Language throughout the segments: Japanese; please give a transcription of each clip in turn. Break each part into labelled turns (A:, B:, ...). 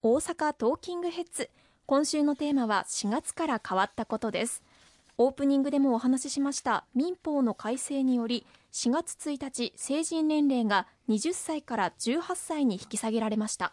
A: 大阪トーキングヘッズ。今週のテーマは4月から変わったことです。オープニングでもお話ししました民法の改正により4月1日成人年齢が20歳から18歳に引き下げられました。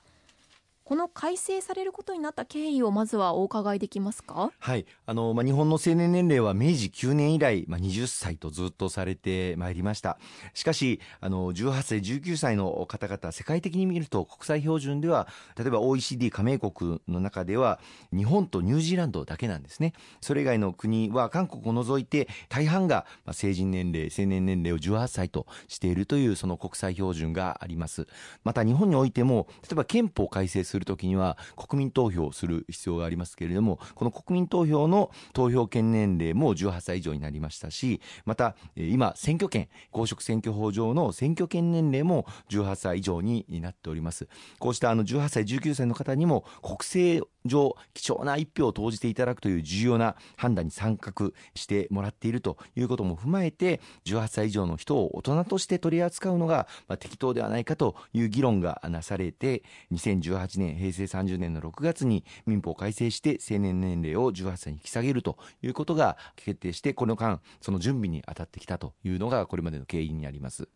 A: この改正されることになった経緯をまずはお伺いできますか？
B: はい。あの、まあ、日本の成年年齢は明治9年以来、まあ、20歳とずっとされてまいりました。しかしあの18歳19歳の方々世界的に見ると国際標準では例えば OECD 加盟国の中では日本とニュージーランドだけなんですね。それ以外の国は韓国を除いて大半がまあ成人年齢成年年齢を18歳としているというその国際標準があります。また日本においても例えば憲法改正するするときには国民投票をする必要がありますけれどもこの国民投票の投票権年齢も18歳以上になりましたしまた今選挙権公職選挙法上の選挙権年齢も18歳以上になっております。こうしたあの18歳19歳の方にも国政上貴重な一票を投じていただくという重要な判断に参画してもらっているということも踏まえて18歳以上の人を大人として取り扱うのが、ま、適当ではないかという議論がなされて2018年平成30年の6月に民法改正して成年年齢を18歳に引き下げるということが決定してこの間その準備に当たってきたというのがこれまでの経緯になります。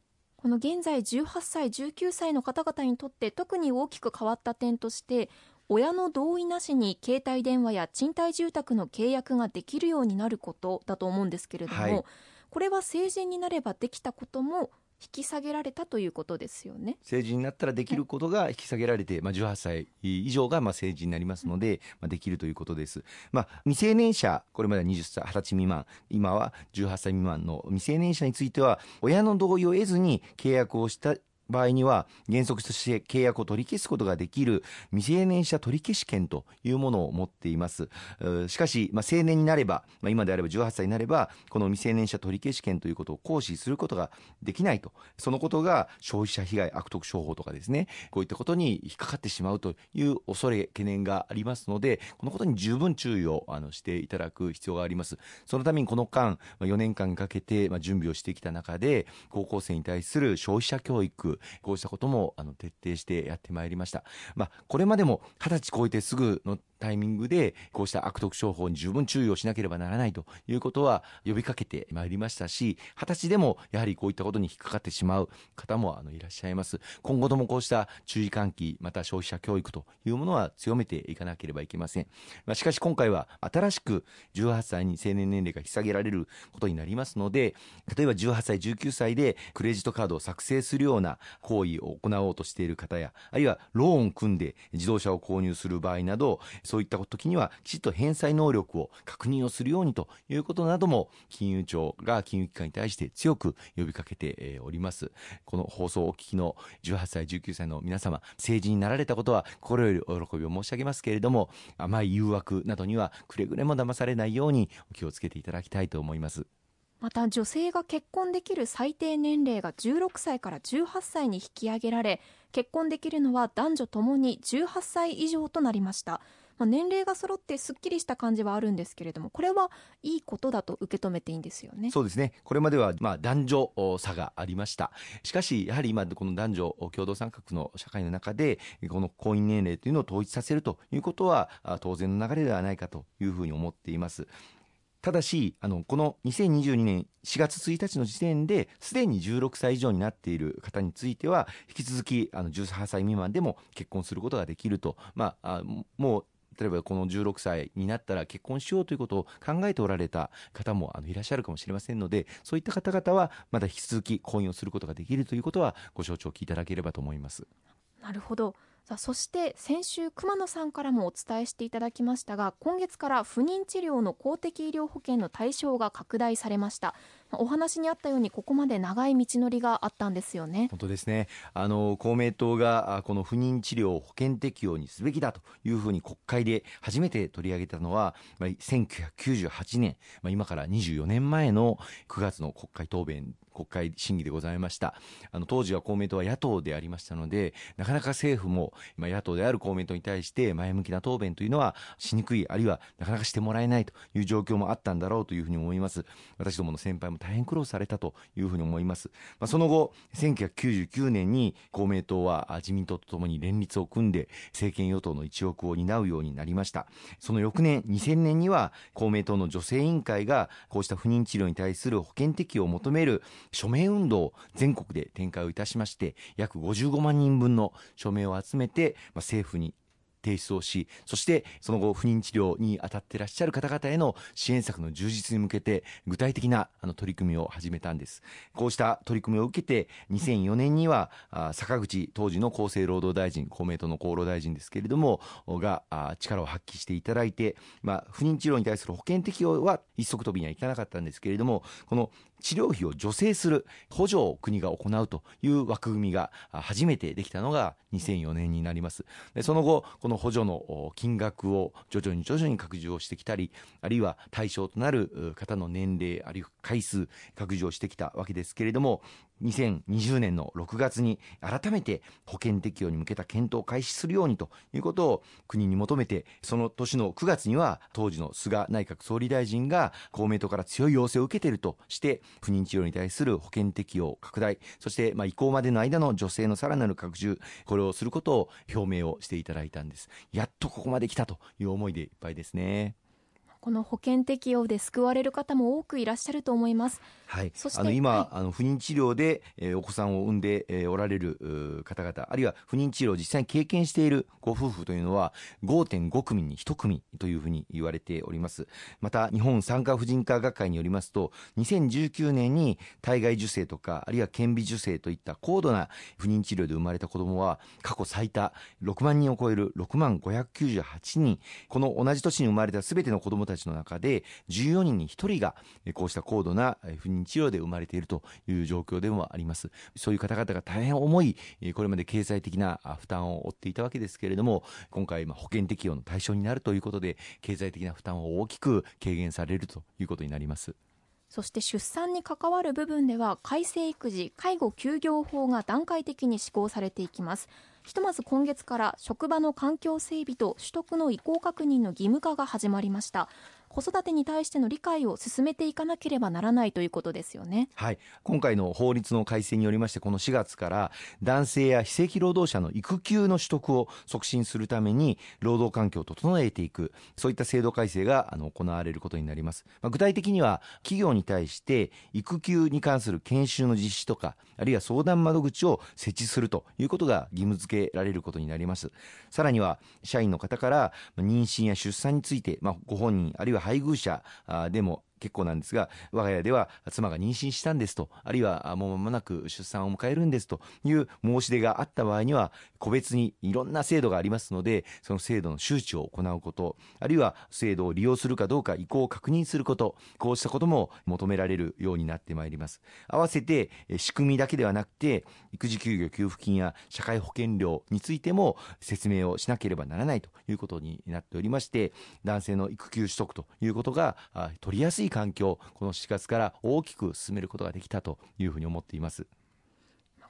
A: この現在18歳19歳の方々にとって特に大きく変わった点として親の同意なしに携帯電話や賃貸住宅の契約ができるようになることだと思うんですけれども、はい、これは成人になればできたことも引き下げられたということですよね。
B: 成人になったらできることが引き下げられて、まあ、18歳以上がまあ成人になりますので、まあ、できるということです、まあ、未成年者これまでは20歳20歳未満今は18歳未満の未成年者については親の同意を得ずに契約をした場合には原則として契約を取り消すことができる未成年者取消権というものを持っています。しかし、まあ、成年になれば、まあ、今であれば18歳になればこの未成年者取消権ということを行使することができないと。そのことが消費者被害悪徳商法とかですねこういったことに引っかかってしまうという恐れ懸念がありますのでこのことに十分注意をあのしていただく必要があります。そのためにこの間4年間かけて準備をしてきた中で高校生に対する消費者教育こうしたこともあの徹底してやってまいりました。まあ、これまでも二十歳超えてすぐのタイミングでこうした悪徳商法に十分注意をしなければならないということは呼びかけてまいりましたし二十歳でもやはりこういったことに引っかかってしまう方もあのいらっしゃいます今後ともこうした注意喚起また消費者教育というものは強めていかなければいけません、まあ、しかし今回は新しく18歳に成年年齢が引き下げられることになりますので例えば18歳19歳でクレジットカードを作成するような行為を行おうとしている方やあるいはローンを組んで自動車を購入する場合などそういった時にはきちっと返済能力を確認をするようにということなども金融庁が金融機関に対して強く呼びかけております。この放送をお聞きの18歳19歳の皆様成人になられたことは心よりお喜びを申し上げますけれども甘い誘惑などにはくれぐれも騙されないようにお気をつけていただきたいと思います。
A: また女性が結婚できる最低年齢が16歳から18歳に引き上げられ結婚できるのは男女ともに18歳以上となりました。まあ、年齢が揃ってすっきりした感じはあるんですけれどもこれはいいことだと受け止めていいんですよね。
B: そうですね。これまではまあ男女差がありました。しかしやはり今この男女共同参画の社会の中でこの婚姻年齢というのを統一させるということは当然の流れではないかというふうに思っています。ただしあのこの2022年4月1日の時点ですでに16歳以上になっている方については引き続きあの18歳未満でも結婚することができると、まあ、あもう例えばこの16歳になったら結婚しようということを考えておられた方もあのいらっしゃるかもしれませんのでそういった方々はまだ引き続き婚姻をすることができるということはご承知おきいただければと思います。
A: なるほどさあそして先週熊野さんからもお伝えしていただきましたが今月から不妊治療の公的医療保険の対象が拡大されました。お話にあったようにここまで長い道のりがあったんですよね。
B: 本当ですね。あの公明党がこの不妊治療を保険適用にすべきだというふうに国会で初めて取り上げたのは、1998年、今から24年前の9月の国会答弁国会審議でございました。あの当時は公明党は野党でありましたのでなかなか政府も野党である公明党に対して前向きな答弁というのはしにくいあるいはなかなかしてもらえないという状況もあったんだろうというふうに思います。私どもの先輩も大変苦労されたというふうに思います、まあ、その後1999年に公明党は自民党とともに連立を組んで政権与党の一翼を担うようになりました。その翌年2000年には公明党の女性委員会がこうした不妊治療に対する保険適用を求める署名運動を全国で展開をいたしまして約55万人分の署名を集めて、まあ、政府に提出をしそしてその後不妊治療に当たっていらっしゃる方々への支援策の充実に向けて具体的なあの取り組みを始めたんです。こうした取り組みを受けて2004年には坂口当時の厚生労働大臣公明党の厚労大臣ですけれどもが力を発揮していただいて、まあ、不妊治療に対する保険適用は一足飛びにはいかなかったんですけれどもこの治療費を助成する補助を国が行うという枠組みが初めてできたのが2004年になります。でその後この補助の金額を徐々に徐々に拡充をしてきたりあるいは対象となる方の年齢あるいは回数拡充をしてきたわけですけれども2020年の6月に改めて保険適用に向けた検討を開始するようにということを国に求めてその年の9月には当時の菅内閣総理大臣が公明党から強い要請を受けているとして不妊治療に対する保険適用拡大そしてまあ移行までの間の女性のさらなる拡充これをすることを表明をしていただいたんです。やっとここまで来たという思いでいっぱいですね。
A: この保険適用で救われる方も多くいらっしゃると思います。
B: はい、あの今、はい、あの不妊治療で、えー、お子さんを産んで、えー、おられる方々あるいは不妊治療を実際に経験しているご夫婦というのは5.5組に1組というふうに言われております。また日本産科婦人科学会によりますと2019年に体外受精とかあるいは顕微授精といった高度な不妊治療で生まれた子どもは過去最多6万人を超える6万598人。この同じ年に生まれたすべての子どもたちの中で14人に1人がこうした高度な不妊治療で生まれているという状況でもあります。そういう方々が大変重いこれまで経済的な負担を負っていたわけですけれども今回保険適用の対象になるということで経済的な負担を大きく軽減されるということになります。
A: そして出産に関わる部分では改正育児介護休業法が段階的に施行されていきます。ひとまず今月から職場の環境整備と取得の意向確認の義務化が始まりました。子育てに対しての理解を進めていかなければならないということですよね。
B: はい。今回の法律の改正によりまして、この4月から男性や非正規労働者の育休の取得を促進するために、労働環境を整えていく、そういった制度改正があの行われることになります。まあ、具体的には、企業に対して育休に関する研修の実施とか、あるいは相談窓口を設置するということが義務付けられることになります。さらには、社員の方から妊娠や出産について、まあ、ご本人、あるいは配偶者でも結構なんですが我が家では妻が妊娠したんですとあるいはもう間もなく出産を迎えるんですという申し出があった場合には個別にいろんな制度がありますのでその制度の周知を行うことあるいは制度を利用するかどうか意向を確認することこうしたことも求められるようになってまいります。合わせて仕組みだけではなくて育児休業給付金や社会保険料についても説明をしなければならないということになっておりまして男性の育休取得ということが取りやすい環境この4月から大きく進めることができたというふうに思っています。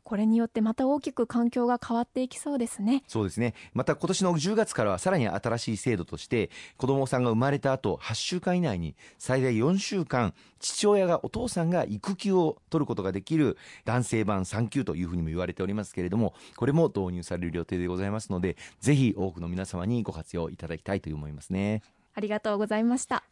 A: これによってまた大きく環境が変わっていきそうですね。
B: そうですね。また今年の10月からはさらに新しい制度として子どもさんが生まれた後8週間以内に最大4週間父親がお父さんが育休を取ることができる男性版産休というふうにも言われておりますけれどもこれも導入される予定でございますのでぜひ多くの皆様にご活用いただきたいと思いますね。
A: ありがとうございました